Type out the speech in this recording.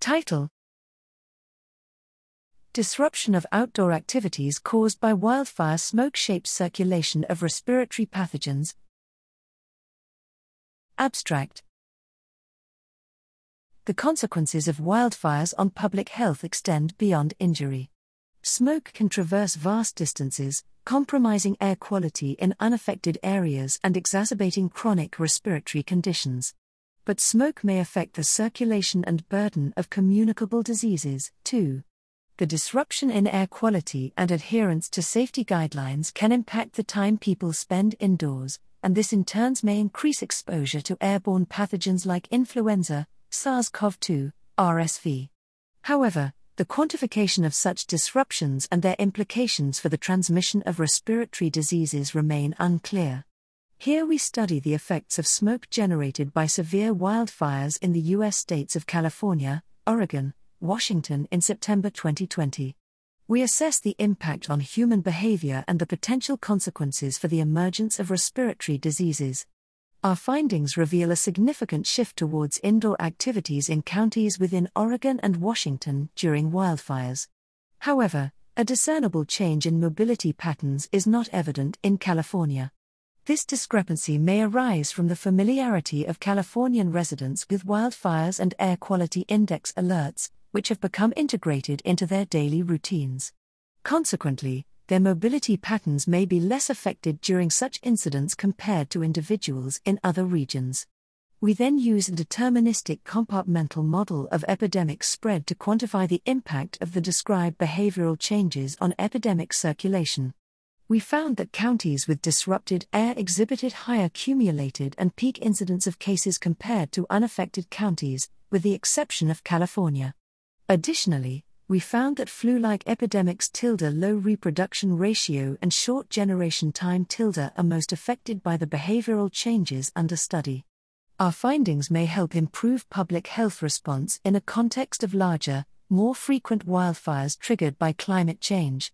Title Disruption of outdoor activities caused by wildfire smoke shapes circulation of respiratory pathogens. Abstract The consequences of wildfires on public health extend beyond injury. Smoke can traverse vast distances, compromising air quality in unaffected areas and exacerbating chronic respiratory conditions. But smoke may affect the circulation and burden of communicable diseases, too. The disruption in air quality and adherence to safety guidelines can impact the time people spend indoors, and this in turn may increase exposure to airborne pathogens like influenza, SARS CoV 2, RSV. However, the quantification of such disruptions and their implications for the transmission of respiratory diseases remain unclear. Here we study the effects of smoke generated by severe wildfires in the U.S. states of California, Oregon, Washington in September 2020. We assess the impact on human behavior and the potential consequences for the emergence of respiratory diseases. Our findings reveal a significant shift towards indoor activities in counties within Oregon and Washington during wildfires. However, a discernible change in mobility patterns is not evident in California. This discrepancy may arise from the familiarity of Californian residents with wildfires and air quality index alerts, which have become integrated into their daily routines. Consequently, their mobility patterns may be less affected during such incidents compared to individuals in other regions. We then use a deterministic compartmental model of epidemic spread to quantify the impact of the described behavioral changes on epidemic circulation. We found that counties with disrupted air exhibited higher accumulated and peak incidence of cases compared to unaffected counties, with the exception of California. Additionally, we found that flu like epidemics tilde low reproduction ratio and short generation time tilde are most affected by the behavioral changes under study. Our findings may help improve public health response in a context of larger, more frequent wildfires triggered by climate change.